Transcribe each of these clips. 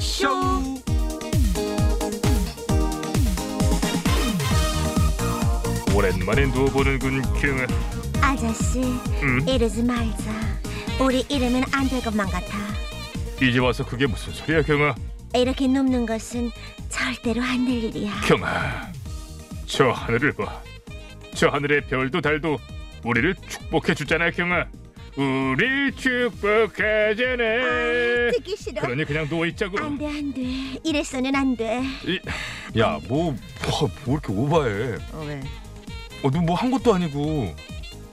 쇼. 오랜만에 누워보는군 경아 아저씨 음? 이러지 말자. 우리 이러면 안 될 것만 같아. 이제 와서 그게 무슨 소리야 경아? 이렇게 눕는 것은 절대로 안 될 일이야. 경아 저 하늘을 봐 저 하늘의 별도 달도 우리를 축복해 주잖아 경아 우리 축복하잖아 아, 듣기 싫어. 그러니 그냥 누워 있자고. 안돼 안돼. 이래서는 안돼. 야 뭐 뭐, 뭐 이렇게 오바해? 어, 왜? 어, 너 뭐 한 것도 아니고.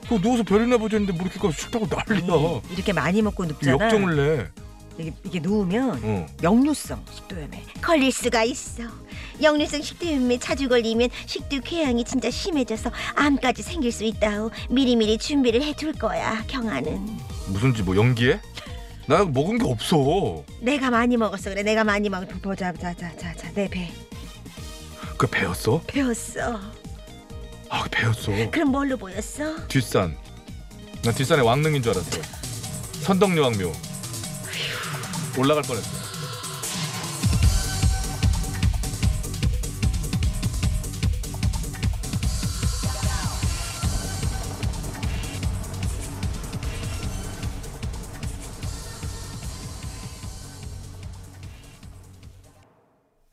그 누워서 별이나 보자 했는데 뭐 이렇게 싫다고 난리야. 아니, 이렇게 많이 먹고 눕잖아. 역정을 내 이게, 이게 누우면 어. 역류성 식도염에 걸릴 수가 있어. 역류성 식도염에 자주 걸리면 식도 궤양이 진짜 심해져서 암까지 생길 수 있다고 미리미리 준비를 해둘 거야 경아는. 무슨지 뭐 연기해? 나 먹은 게 없어. 내가 많이 먹었어. 그래 내가 많이 먹 보자 자 자 자 자 내 배. 그 배였어? 배웠어. 아 그 배였어. 그럼 뭘로 보였어? 뒷산. 난 뒷산에 왕릉인 줄 알았어. 선덕여왕묘 올라갈 뻔했어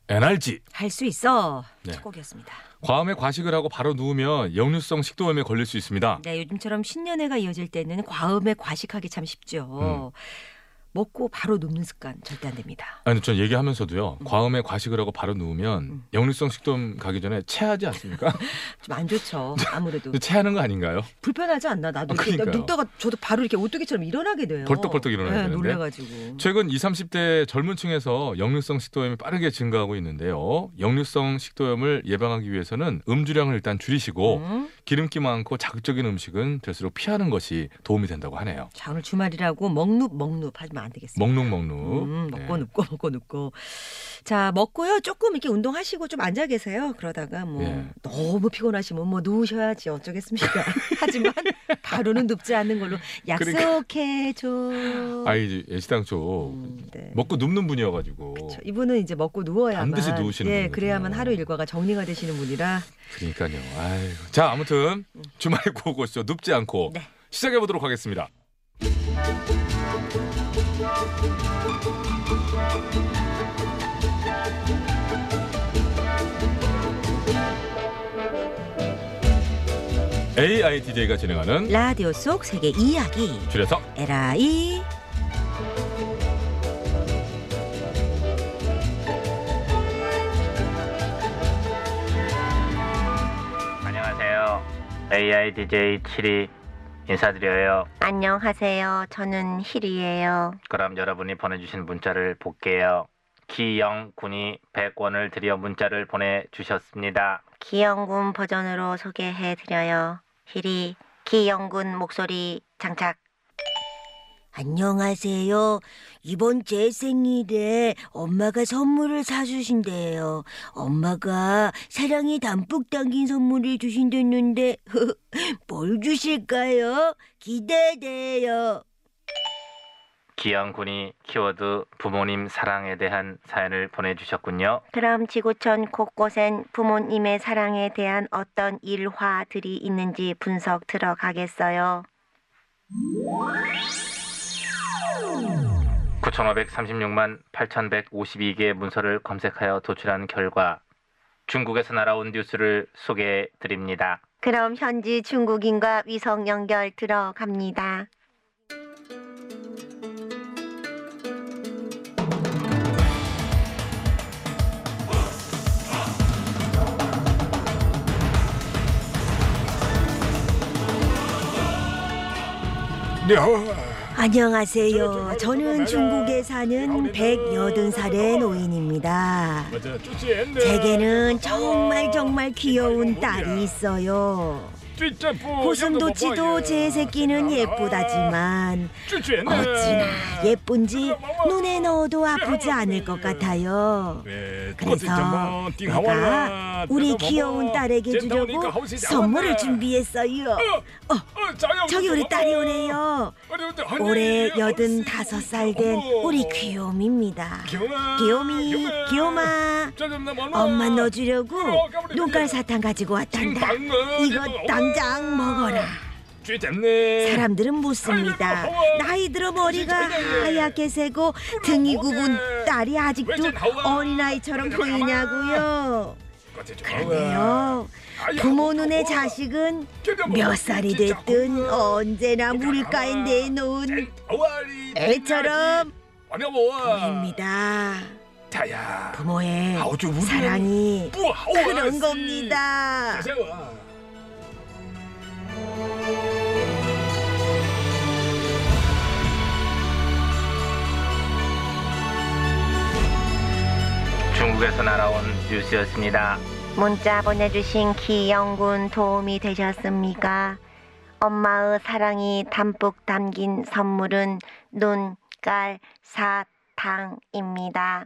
NRG 할 수 있어. 네. 첫 곡이었습니다. 과음에 과식을 하고 바로 누우면 역류성 식도염에 걸릴 수 있습니다. 네 요즘처럼 신년회가 이어질 때는 과음에 과식하기 참 쉽죠 먹고 바로 눕는 습관 절대 안 됩니다 아니 전 얘기하면서도요. 과음에 과식을 하고 바로 누우면 음. 역류성 식도염 가기 전에 체하지 않습니까? 좀 안 좋죠 아무래도 체하는 거 아닌가요? 불편하지 않나 나도 아. 눕다가 저도 바로 이렇게 오뚜기처럼 일어나게 돼요 벌떡벌떡 일어나야 네, 되는데. 놀래가지고 최근 20, 30대 젊은 층에서 역류성 식도염이 빠르게 증가하고 있는데요. 역류성 식도염을 예방하기 위해서는 음주량을 일단 줄이시고 음. 기름기 많고 자극적인 음식은 될수록 피하는 것이 도움이 된다고 하네요. 자 오늘 주말이라고 먹눕 먹눕 하면 안 되겠습니다. 먹는 먹는. 음, 먹고 네. 눕고 먹고 눕고. 자 먹고요 조금 이렇게 운동하시고 좀 앉아 계세요. 그러다가 뭐 예. 너무 피곤하시면 뭐 누우셔야지 어쩌겠습니까. 하지만 바로는 눕지 않는 걸로 약속해줘. 그러니까. 아이 애시당초 음, 네. 먹고 눕는 분이어가지고 그쵸. 이분은 이제 먹고 누워야만 반드시 누우시는 예, 분이거든요. 그래야만 하루 일과가 정리가 되시는 분이라 그러니까요. 아이고. 자 아무튼 주말에 구호고쇼 눕지 않고 네. 시작해 보도록 하겠습니다. AITJ가 진행하는 라디오 속 세계 이야기 줄여서 에라이 AI DJ 7이 인사드려요. 안녕하세요 저는 힐이에요 그럼 여러분이 보내주신 문자를 볼게요. 기영 군이 100원을 들여 문자를 보내주셨습니다. 기영군 버전으로 소개해드려요 힐이 기영군 목소리 장착 안녕하세요. 이번 제 생일에 엄마가 선물을 사주신대요. 엄마가 사랑이 담뿍 담긴 선물을 주신댔는데 뭘 주실까요? 기대돼요. 기영 군이 키워드 부모님 사랑에 대한 사연을 보내주셨군요. 그럼 지구촌 곳곳엔 부모님의 사랑에 대한 어떤 일화들이 있는지 분석 들어가겠어요 9,536만 8,152개의 문서를 검색하여 도출한 결과 중국에서 날아온 뉴스를 소개해 드립니다. 그럼 현지 중국인과 위성 연결 들어갑니다. 안녕하세요. 저는 중국에 사는 180살의 노인입니다. 제게는 정말 정말 귀여운 딸이 있어요. 고슴도치도 제 새끼는 예쁘다지만 어찌나 예쁜지 눈에 넣어도 아프지 않을 것 같아요. 그래서 내가 우리 귀여운 딸에게 주려고 선물을 준비했어요. 어, 저기 우리 딸이 오네요. 올해 여든 다섯 살 된 우리 귀요미입니다. 귀요미, 귀요마. 엄마. 넣어주려고 눈깔 사탕 가지고 왔단다. 이거 당장 먹어라. 사람들은 묻습니다. 나이 들어 머리가 하얗게 새고 등이 굽은 딸이 아직도 어린아이처럼 보이냐고요. 그러네요. 부모 눈에 자식은 몇 살이 됐든 언제나 물가에 내놓은 애처럼 보입니다. 부모의 사랑이 그런 겁니다. 중국에서 날아온 뉴스였습니다. 문자 보내주신 기영군 도움이 되셨습니까? 엄마의 사랑이 담뿍 담긴 선물은 눈 깔 사탕입니다.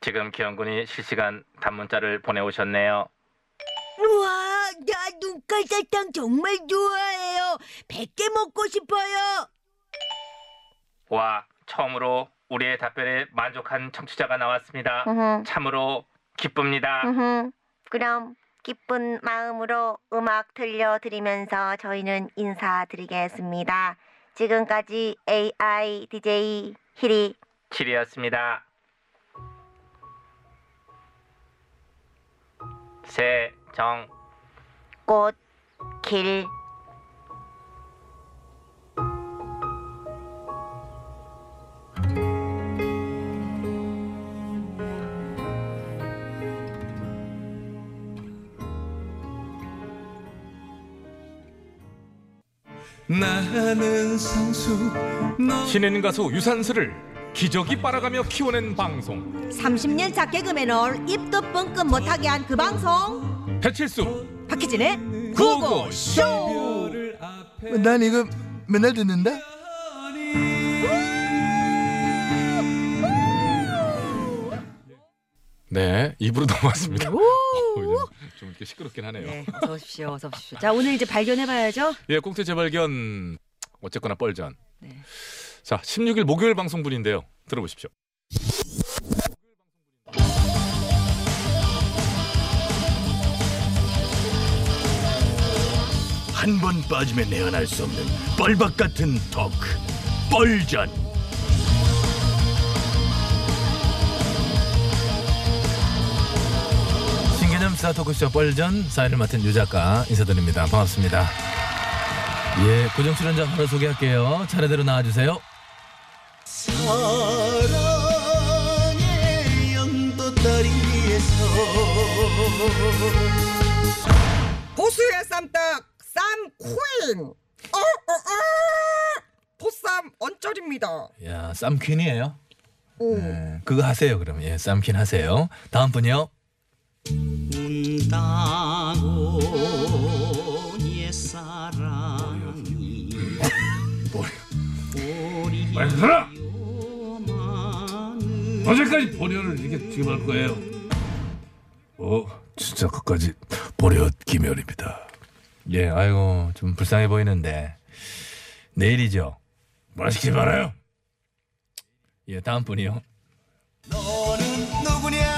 지금 기영군이 실시간 단문자를 보내오셨네요. 우와, 나 눈깔 사탕 정말 좋아해요. 100개 먹고 싶어요. 와, 처음으로 우리의 답변에 만족한 청취자가 나왔습니다. 으흠, 참으로 기쁩니다. 으흠. 그럼 기쁜 마음으로 음악 들려드리면서 저희는 인사드리겠습니다. 지금까지 AI DJ 히리 7이었습니다. 세정 꽃길. 나는 상수 너 신인 가수 유산슬을 기적이 빨아가며 키워낸 방송. 30년 차 개그맨을 입도 뻥끗 못하게 한 그 방송. 배칠수 박희진의 구호쇼 앞에 난 이거 맨날 듣는다. 네 입으로 넘어왔습니다. 어, 좀 이렇게 시끄럽긴 하네요. 네, 어서 오십시오, 어서 오십시오. 자, 오늘 이제 발견해봐야죠. 예, 꽁트 재발견 어쨌거나 뻘전. 네. 자, 16일 목요일 방송분인데요. 들어보십시오. 한 번 빠지면 내어날 수 없는 뻘박 같은 토크. 뻘전. 신개념 스타 토크쇼 뻘전 사회를 맡은 유 작가 인사드립니다. 반갑습니다. 예, 고정 출연자 바로 소개할게요. 차례대로 나와주세요. 사랑의 연도다리에서 보수의 쌈딱 쌈쿠인 어, 어, 어. 보쌈 언쩔입니다 야, 쌈퀸이에요. 네, 그거 하세요, 그럼. 예, 쌈퀸 하세요. 다음 분이요. 운다고 옛사랑이. 언제까지 보려를 이렇게 지금 할 거예요? 어, 진짜 끝까지 보려 김열입니다. 예, 아이고, 좀 불쌍해 보이는데. 내일이죠. 맛있게 말아요. 예, 다음 분이요. 너는 누구냐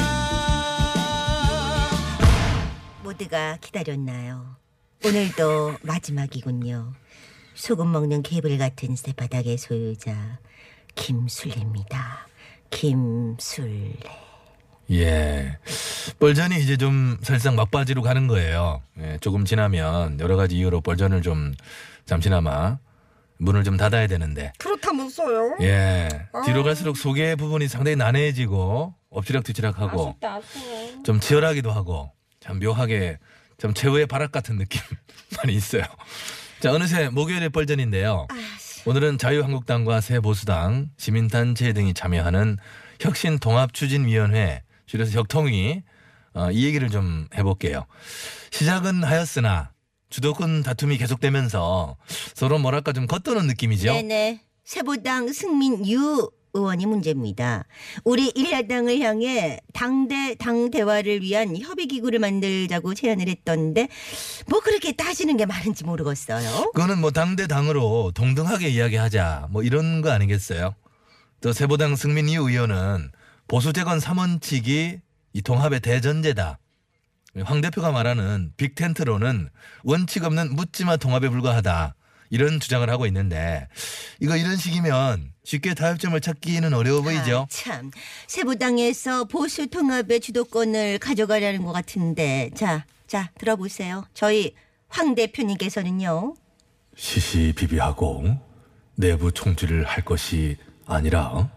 모두가 기다렸나요? 오늘도 마지막이군요. 소금 먹는 개불 같은 쇠바닥의 소유자 김술래입니다. 김술래. 예. 뻘전이 이제 좀 사실상 막바지로 가는 거예요. 예, 조금 지나면 여러 가지 이유로 뻘전을 좀 잠시나마 문을 좀 닫아야 되는데. 그렇다면서요 예. 뒤로 갈수록 소개 부분이 상당히 난해해지고 엎치락뒤치락하고 좀 치열하기도 하고 참 묘하게 좀 최후의 발악 같은 느낌 많이 있어요. 자, 어느새 목요일의 뻘전인데요. 오늘은 자유한국당과 새보수당, 시민단체 등이 참여하는 혁신통합추진위원회, 줄여서 혁통이 어, 이 얘기를 좀 해볼게요. 시작은 하였으나 주도권 다툼이 계속되면서 서로 뭐랄까 좀 겉도는 느낌이죠. 네네. 세보당 승민 유 의원이 문제입니다. 우리 일야당을 향해 당대 당 대화를 위한 협의 기구를 만들자고 제안을 했던데 뭐 그렇게 따지는 게 많은지 모르겠어요. 그거는 뭐 당대 당으로 동등하게 이야기하자 뭐 이런 거 아니겠어요? 또 세보당 승민이 의원은 보수 재건 3원칙이 이 통합의 대전제다. 황 대표가 말하는 빅텐트로는 원칙 없는 묻지마 통합에 불과하다. 이런 주장을 하고 있는데 이거 이런 식이면 쉽게 타협점을 찾기는 어려워 보이죠. 아, 참 세부당에서 보수 통합의 주도권을 가져가려는 것 같은데 자, 자 들어보세요. 저희 황 대표님께서는요. 시시비비하고 내부 총질을 할 것이 아니라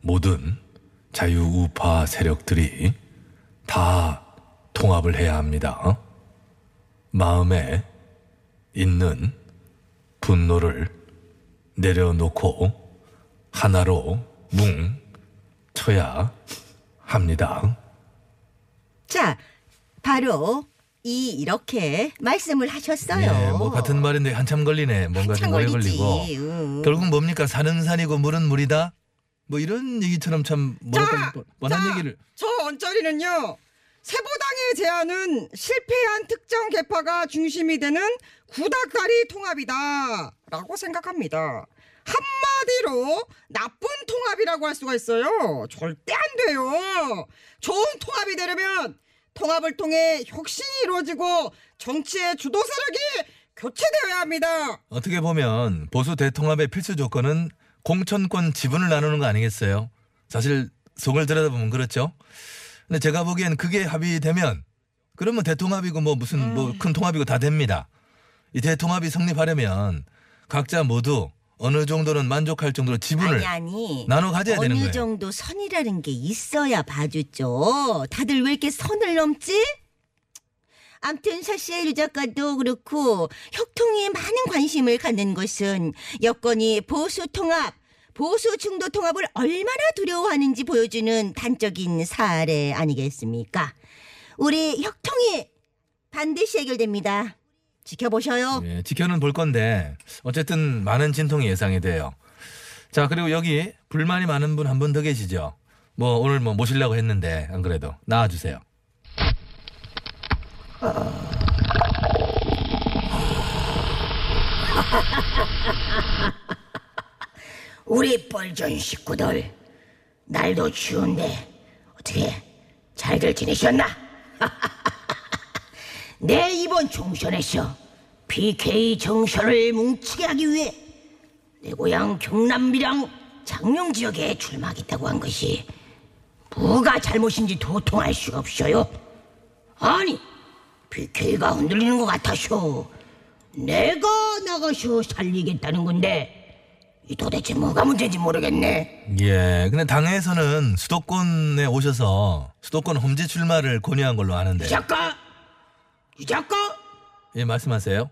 모든 자유우파 세력들이 다 통합을 해야 합니다. 마음에 있는 분노를 내려놓고 하나로 뭉 쳐야 합니다. 자, 바로 이 이렇게 말씀을 하셨어요. 예, 뭐 같은 말인데 한참 걸리네. 뭔가 좀 한참 오래 걸리지. 걸리고. 응. 결국 뭡니까? 산은 산이고 물은 물이다. 뭐 이런 얘기처럼 참 뭐랄까 자, 뻔한 자, 얘기를 저 언저리는요. 세보당의 제안은 실패한 특정 계파가 중심이 되는 구닥다리 통합이다라고 생각합니다. 한마디로 나쁜 통합이라고 할 수가 있어요. 절대 안 돼요. 좋은 통합이 되려면 통합을 통해 혁신이 이루어지고 정치의 주도 세력이 교체되어야 합니다. 어떻게 보면 보수 대통합의 필수 조건은 공천권 지분을 나누는 거 아니겠어요? 사실 속을 들여다보면 그렇죠. 근데 제가 보기엔 그게 합의되면 그러면 대통합이고 뭐 무슨 음. 뭐큰 통합이고 다 됩니다. 이 대통합이 성립하려면 각자 모두 어느 정도는 만족할 정도로 지분을 아니 아니 나눠 가져야 되는 어느 거예요. 정도 선이라는 게 있어야 봐주죠. 다들 왜 이렇게 선을 넘지? 암튼 사실 유 작가도 그렇고 혁통에 많은 관심을 갖는 것은 여건이 보수 통합, 보수 중도 통합을 얼마나 두려워하는지 보여주는 단적인 사례 아니겠습니까? 우리 혁통이 반드시 해결됩니다. 지켜보셔요. 예, 지켜는 볼 건데 어쨌든 많은 진통이 예상이 돼요. 자 그리고 여기 불만이 많은 분 한 분 더 계시죠. 뭐 오늘 뭐 모시려고 했는데 안 그래도 나와주세요. 우리 뻘전 식구들 날도 추운데 어떻게 잘들 지내셨나? 내 이번 총선에서 PK 정선을 뭉치게 하기 위해 내 고향 경남 밀양 장명 지역에 출마하겠다고 한 것이 뭐가 잘못인지 도통할 수가 없어요. 아니 PK가 흔들리는 것 같아서 내가 나가서 살리겠다는 건데 이 도대체 뭐가 문제인지 모르겠네. 예, 근데 당에서는 수도권에 오셔서 수도권 험지 출마를 권유한 걸로 아는데. 유 작가, 유 작가, 예, 말씀하세요.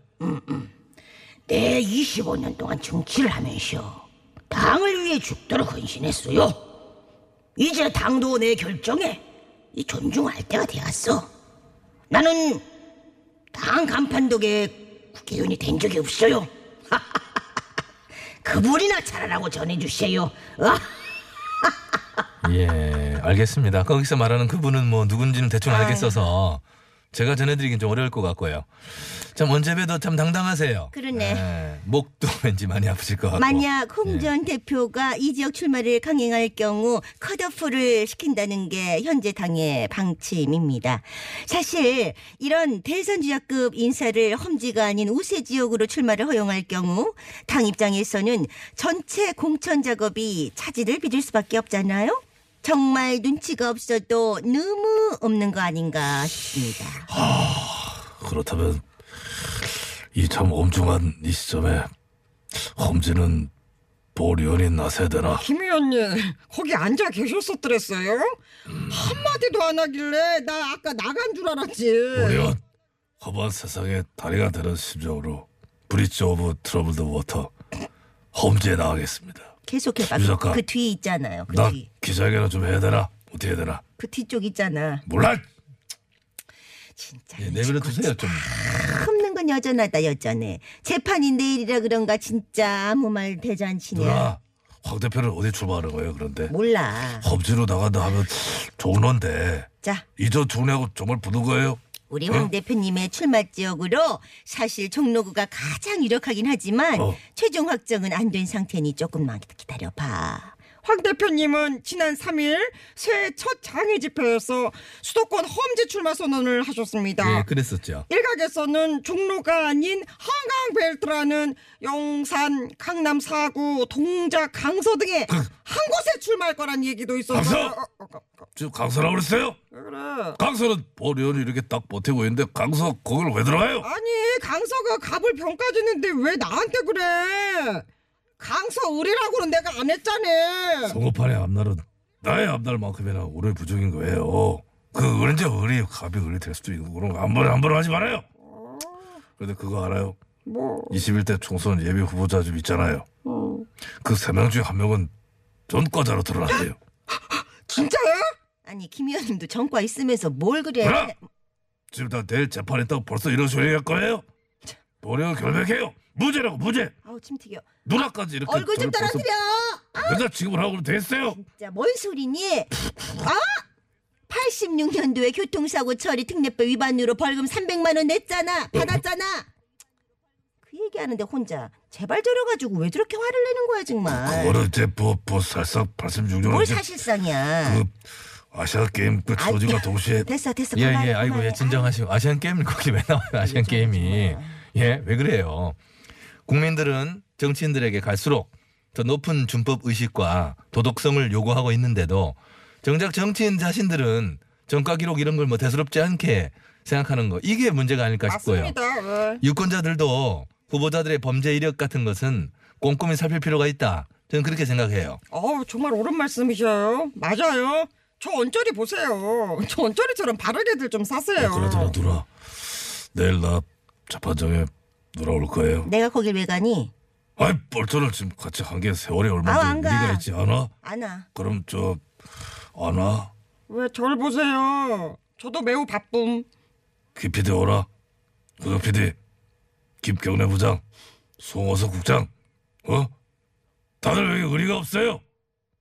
내 25년 동안 정치를 하면서 당을 위해 죽도록 헌신했어요. 이제 당도 내 결정에 이 존중할 때가 되었어. 나는 당 간판독에 국회의원이 된 적이 없어요. 그분이나 잘하라고 전해주세요. 아, 예, 알겠습니다. 거기서 말하는 그분은 뭐 누군지는 대충 아유. 알겠어서 제가 전해드리긴 좀 어려울 것 같고요. 참 언제 봬도 참 당당하세요. 그러네. 예, 목도 왠지 많이 아프실 것 같고. 만약 홍전 대표가 이 지역 출마를 강행할 경우 컷오프를 시킨다는 게 현재 당의 방침입니다. 사실 이런 대선 주자급 인사를 험지가 아닌 우세 지역으로 출마를 허용할 경우 당 입장에서는 전체 공천 작업이 차질을 빚을 수밖에 없잖아요. 정말 눈치가 없어도 너무 없는 거 아닌가 싶습니다. 그렇다면 이 참 엄중한 이 시점에 험지는 보리언이 나서야 되나? 김 의원님 거기 앉아 계셨었더랬어요? 한마디도 안 하길래 나 아까 나간 줄 알았지. 보리언 험한 세상에 다리가 되는 심정으로 Bridge over Troubled Water 험지에 나가겠습니다. 계속 해봐. 유 작가. 그 뒤에 있잖아요. 그 나 뒤. 기자회견을 좀 해야 되나? 어떻게 해야 되나? 그 뒤쪽 있잖아. 몰라! 진짜. 예, 내버려 두세요 좀. 없는 건 여전하다 여전해. 재판이 내일이라 그런가 진짜 아무 말 대잔치냐. 누나 황 대표는 어디 출마하는 거예요? 그런데 몰라. 험지로 나간다 하면 좋은데 자, 이전 총리하고 정말 붙는 거예요? 우리 황 대표님의 출마 지역으로 사실 종로구가 가장 유력하긴 하지만 어. 최종 확정은 안 된 상태니 조금만 기다려봐. 황 대표님은 지난 3일 새해 첫 장애 집회에서 수도권 험지 출마 선언을 하셨습니다. 예, 그랬었죠. 일각에서는 종로가 아닌 한강 벨트라는 영산, 강남 사구, 동작, 강서 등의 한 곳에 출마할 거란 얘기도 있었어요. 강서? 어, 어, 어, 어, 지금 강서라고 그랬어요? 왜 그래? 강서는 보리언이 이렇게 딱 버티고 있는데 강서 거길 왜 들어가요? 아니 강서가 갑을 평가주는데 왜 나한테 그래? 강서 의리라고는 내가 안 했잖아. 성급한의 앞날은 나의 앞날만큼이나 오래 부족인 거예요. 그 언제 의리 갑이 의리 될 수도 있고 그런 거한 번에 하지 말아요. 근데 그거 알아요? 뭐? 21대 총선 예비 후보자 좀 있잖아요. 어. 그세 명 중에 한 명은 전과자로 드러났대요. 진짜야? 아니 김 의원님도 전과 있으면서 뭘 그래? 그럼! 지금 다 내일 재판했다고 벌써 이런 소리 할 거예요? 도령 결백해요. 무죄라고 무죄. 아우 침 튀겨. 누나까지 이렇게 얼굴 좀 저를 떨어뜨려. 여자 취급을 하고 됐어요. 진짜 뭔 소리니? 아? 86년도에 교통사고 처리 특례법 위반으로 벌금 300만 원 냈잖아. 받았잖아. 그 얘기하는데 혼자 제발 저려가지고 왜 저렇게 화를 내는 거야 정말. 그거는 이제 뭐, 뭐 살상 86년 뭘 사실상이야. 그 아시아 게임 그 아, 조지가 동시에 됐어 됐어. 예, 그만해, 예, 아이고, 그만해. 예, 진정하시고. 아시안 게임 거기 왜 나와요, 아시안 게임이. 예, 왜 그래요? 국민들은 정치인들에게 갈수록 더 높은 준법 의식과 도덕성을 요구하고 있는데도 정작 정치인 자신들은 전과 기록 이런 걸 뭐 대수롭지 않게 생각하는 거. 이게 문제가 아닐까 싶고요. 맞습니다. 예. 유권자들도 후보자들의 범죄 이력 같은 것은 꼼꼼히 살필 필요가 있다. 저는 그렇게 생각해요. 어우 정말 옳은 말씀이셔요. 맞아요. 저 언저리 보세요. 저 언저리처럼 바르게들 좀 사세요. 그러더라 누나 내일 나 재판장에 누나 올 거예요. 내가 거길 왜 가니? 아이 뻘전을 지금 같이 한 게 세월이 아, 안 가. 우리가 있지 않아? 안 와. 그럼 저 안 와? 왜절 보세요. 저도 매우 바쁨. 김 PD 오라. 그거 PD. 김경래 부장. 송호석 국장. 어? 다들 왜 의리가 없어요?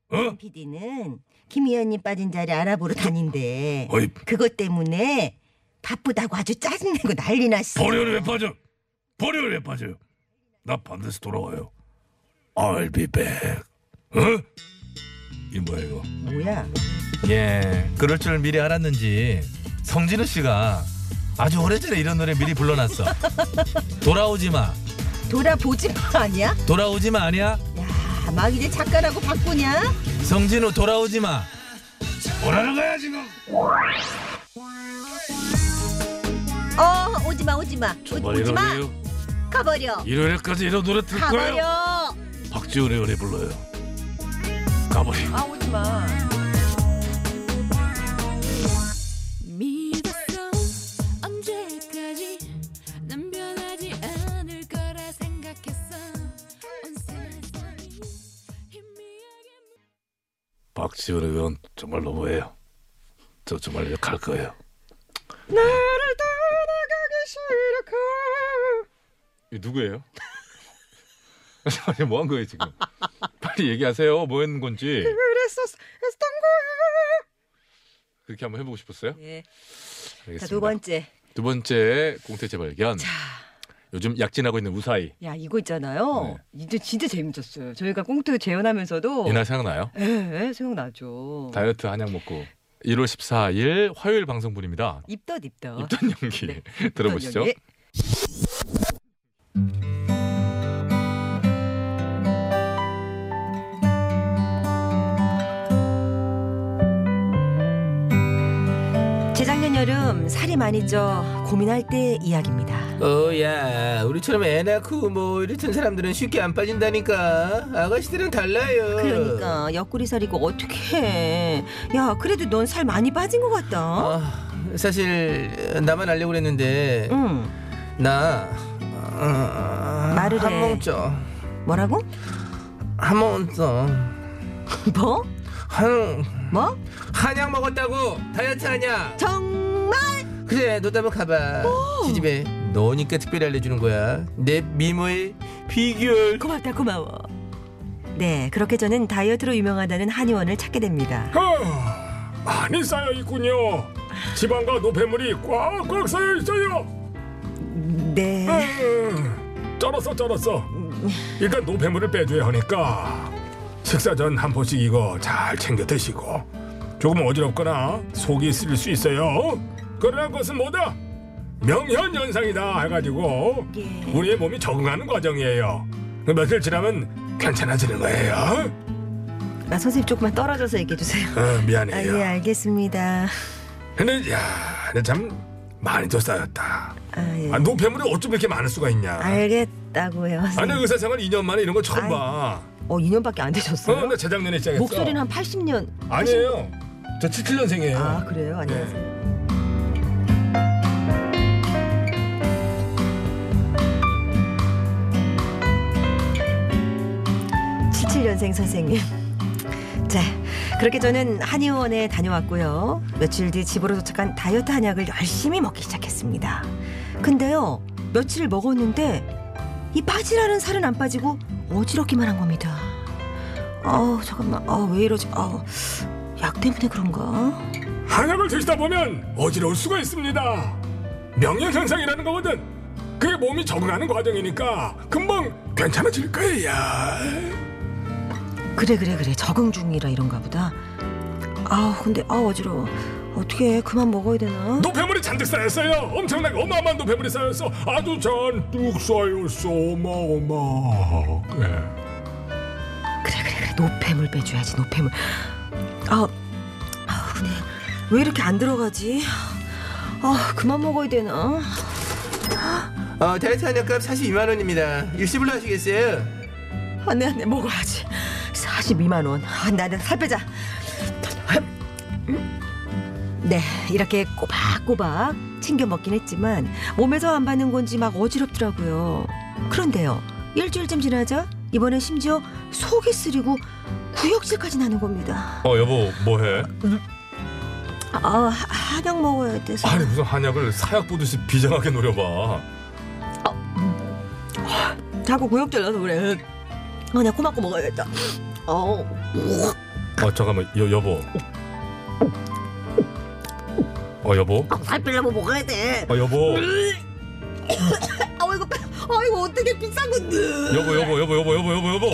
어? PD는 김 의원님 빠진 자리 알아보러 다닌대. 어이 그것 때문에 바쁘다고 아주 짜증내고 난리 났어. 보리언이 왜 빠져? 왜 빠져요? 나 반드시 돌아와요. I'll be back. 어? 이 뭐야 이거? 뭐야? 예, 그럴 줄 미리 알았는지 성진우 씨가 아주 오래전에 이런 노래 미리 불러놨어. 돌아오지 마. 돌아보지 마 아니야? 돌아오지 마 아니야? 야, 막 이제 작가라고 바꾸냐? 성진우 돌아오지 마. 뭐라는 거야 지금? 어, 오지 마, 오지 마. 오, 정말 오지 마. 이러네요. 가버려. 일요일까지 이런 노래 틀 거예요? 가버려. 박지훈의 노래 불러요. 가버리. 아, 오지 마. 믿었어 언제까지 난 변하지 않을 거라 생각했어 온 세상이 희미하게 박지훈의 건 정말 너무해요. 저 정말 갈 거예요. 나 누구예요? 아니 뭐한 거예요 지금? 빨리 얘기하세요. 뭐 했는 건지 그랬었던 거야. 그렇게 한번 해보고 싶었어요. 예. 알겠습니다. 자, 두 번째. 두 번째 공태 재발견. 자, 요즘 약진하고 있는 우사히 야, 이거 있잖아요. 이제 진짜 재밌었어요. 저희가 꽁트 재현하면서도 이날 생각나요? 예, 예, 생각나죠. 다이어트 한약 먹고 1월 14일 화요일 방송분입니다. 입덧 입덧. 입던 연기 네. 들어보시죠. 입덧 연기. 여름 살이 많이 쪄 고민할 때 이야기입니다. 어야 우리처럼 애 낳고 뭐 이렇던 사람들은 쉽게 안 빠진다니까 아가씨들은 달라요 그러니까 옆구리 살이고 어떻게 해? 야 그래도 넌 살 많이 빠진 것 같다. 아, 사실 나만 알려고 그랬는데 응. 나 어, 말을 해. 한몸 쪄 뭐라고? 한몸 쪄 뭐? 한 뭐? 한약 먹었다고 다이어트 하냐 정말? 그래 너도 한번 가봐 지집에 너니까 특별히 알려주는 거야 내 미모의 비결 고맙다 고마워. 네, 그렇게 저는 다이어트로 유명하다는 한의원을 찾게 됩니다. 아, 많이 쌓여 있군요. 지방과 노폐물이 꽉꽉 쌓여 있어요. 네. 음, 쩔었어 쩔었어. 일단 노폐물을 빼줘야 하니까 식사 전 한 포씩 이거 잘 챙겨 드시고 조금 어지럽거나 속이 쓰릴 수 있어요. 그러나 그것은 뭐다? 명현현상이다 해가지고 우리의 몸이 적응하는 과정이에요. 그 며칠 지나면 괜찮아지는 거예요. 아, 선생님 조금만 떨어져서 얘기해 주세요. 어, 아, 미안해요. 예, 알겠습니다. 근데 야, 근데 참 많이 더 쌓였다. 아, 예. 아, 노폐물이 어쩜 이렇게 많을 수가 있냐? 알겠다고요. 아니. 의사 생활 2년 만에 이런 거 처음 아이, 봐. 어, 2년밖에 안 되셨어요? 어, 나 재작년에 시작했어. 목소리는 한 80년. 아니에요. 저 77년생이에요. 아, 그래요? 안녕하세요. 77년생 선생님. 자, 그렇게 저는 한의원에 다녀왔고요. 며칠 뒤 집으로 도착한 다이어트 한약을 열심히 먹기 시작했습니다. 근데요, 며칠 먹었는데 이 빠지라는 살은 안 빠지고 어지럽기만 한 겁니다. 아우 잠깐만, 아왜 이러지? 아우 약 때문에 그런가? 한약을 드시다 보면 어지러울 수가 있습니다. 명령현상이라는 거거든. 그게 몸이 적응하는 과정이니까 금방 괜찮아질 거예요. 그래 그래 그래 적응 중이라 이런가 보다. 아우 근데 아우 어지러워. 어떻게 그만 먹어야 되나? 노폐물이 잔뜩 쌓였어요. 엄청나게 어마어마한 노폐물이 쌓였어. 아주 잔뜩 쌓였어. 어마어마하게. 그래 그래 그래 노폐물 빼줘야지 노폐물. 아, 아 근데 왜 이렇게 안 들어가지? 아 그만 먹어야 되나? 어, 다이어트 한약값 42만 원입니다. 일시불로 하시겠어요? 안돼 안돼 먹어야지. 42만 원. 아, 나는 살 빼자. 네, 이렇게 꼬박꼬박 챙겨 먹긴 했지만 몸에서 안 받는 건지 막 어지럽더라고요. 그런데요, 일주일쯤 지나자 이번엔 심지어 속이 쓰리고 구역질까지 나는 겁니다. 어 여보 뭐해? 아, 하- 한약 먹어야 돼서. 아니 무슨 한약을 사약 보듯이 비장하게 노려봐. 자꾸 구역질 나서 그래. 아, 내가 꼬막고 먹어야겠다. 어, 어 잠깐만 여 여보. 어 여보. 살 빼려면 먹어야 돼. 어 여보. 아, 이거 빼. 아, 이거 어떻게 비싼 건데? 여보 여보 여보 여보 여보 여보 여보.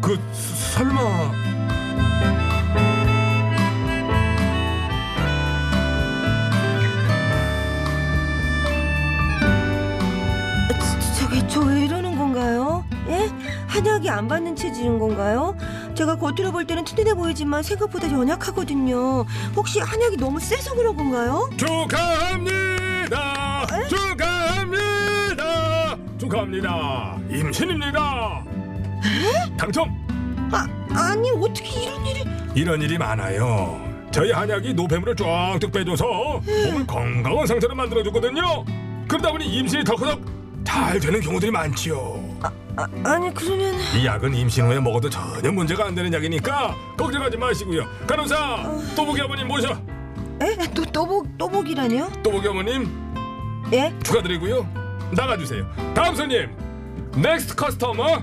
그 스- 설마. 한약이 안 받는 체질인 건가요? 제가 겉으로 볼 때는 튼튼해 보이지만 생각보다 연약하거든요. 혹시 한약이 너무 세서 그런 건가요? 축하합니다. 축하합니다. 축하합니다. 임신입니다. 당첨. 아, 아니 어떻게 이런 일이? 이런 일이 많아요. 저희 한약이 노폐물을 쫙쫙 빼줘서 몸을 건강한 상태로 만들어주거든요. 그러다 보니 임신이 덜커덕 잘 되는 경우들이 많지요. 아, 아니 그러면 이 약은 임신 후에 먹어도 전혀 문제가 안 되는 약이니까 걱정하지 마시고요. 간호사 또복이 어머님 모셔. 에? 또 또복 또복이라뇨? 또복이 어머님 예? 축하드리고요. 나가주세요. 다음 손님 Next customer.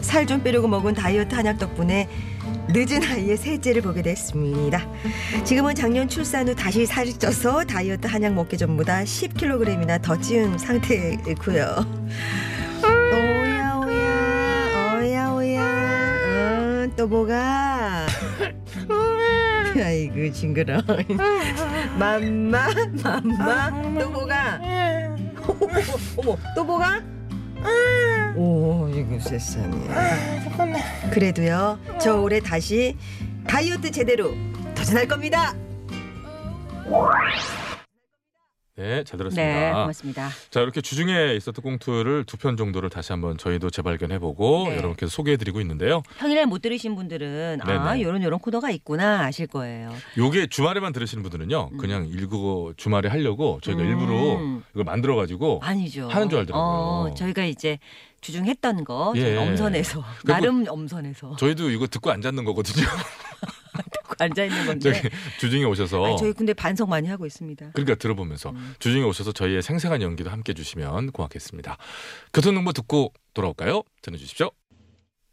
살좀 빼려고 먹은 다이어트 한약 덕분에 늦은 나이에 셋째를 보게 됐습니다. 지금은 작년 출산 후 다시 살이 쪄서 다이어트 한약 먹기 전보다 10kg이나 더 찌운 상태고요. 오야 오야 오야 오야 어, 또 뭐가? 아이고 징그러. 맘마 맘마 또 뭐가? 어머 또 뭐가? 오 이거 세상에. 그래도요 저 올해 다시 다이어트 제대로 도전할 겁니다. 네, 잘 들었습니다. 네, 고맙습니다. 자, 이렇게 주중에 있었던 꽁트를 두 편 정도를 다시 한번 저희도 재발견해보고 네. 여러분께 소개해드리고 있는데요. 평일에 못 들으신 분들은 아 네네. 요런 요런 코너가 있구나 아실 거예요. 요게 주말에만 들으시는 분들은요, 그냥 일구 주말에 하려고 저희가 음. 일부러 이걸 만들어가지고 아니죠. 하는 줄 알더라고요. 어, 저희가 이제 주중했던 거 예. 엄선해서 나름 엄선해서 저희도 이거 듣고 안 잤는 거거든요. 앉아 있는 건데. 저기 주중에 오셔서 아니, 저희 근데 반성 많이 하고 있습니다. 그러니까 들어보면서 음. 주중에 오셔서 저희의 생생한 연기도 함께 해주시면 고맙겠습니다. 교통정보 듣고 돌아올까요? 전해주십시오.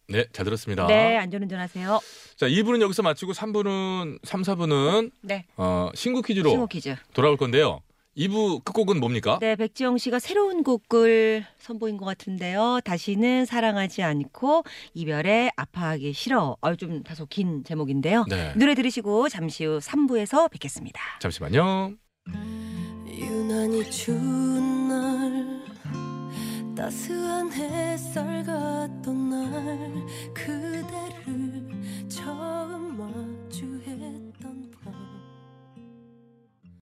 네, 잘 들었습니다. 네, 안전운전 하세요. 자, 2부는 여기서 마치고 3부는 3, 4부는 네, 어, 신구 퀴즈로 신호 퀴즈. 돌아올 건데요. 2부 끝곡은 뭡니까? 네, 백지영 씨가 새로운 곡을 선보인 것 같은데요. 다시는 사랑하지 않고 이별에 아파하기 싫어. 어, 좀 다소 긴 제목인데요. 네. 노래 들으시고 잠시 후 3부에서 뵙겠습니다. 잠시만요. 유난히 추운 날 따스한 햇살 같던 날 그대를 처음 마주해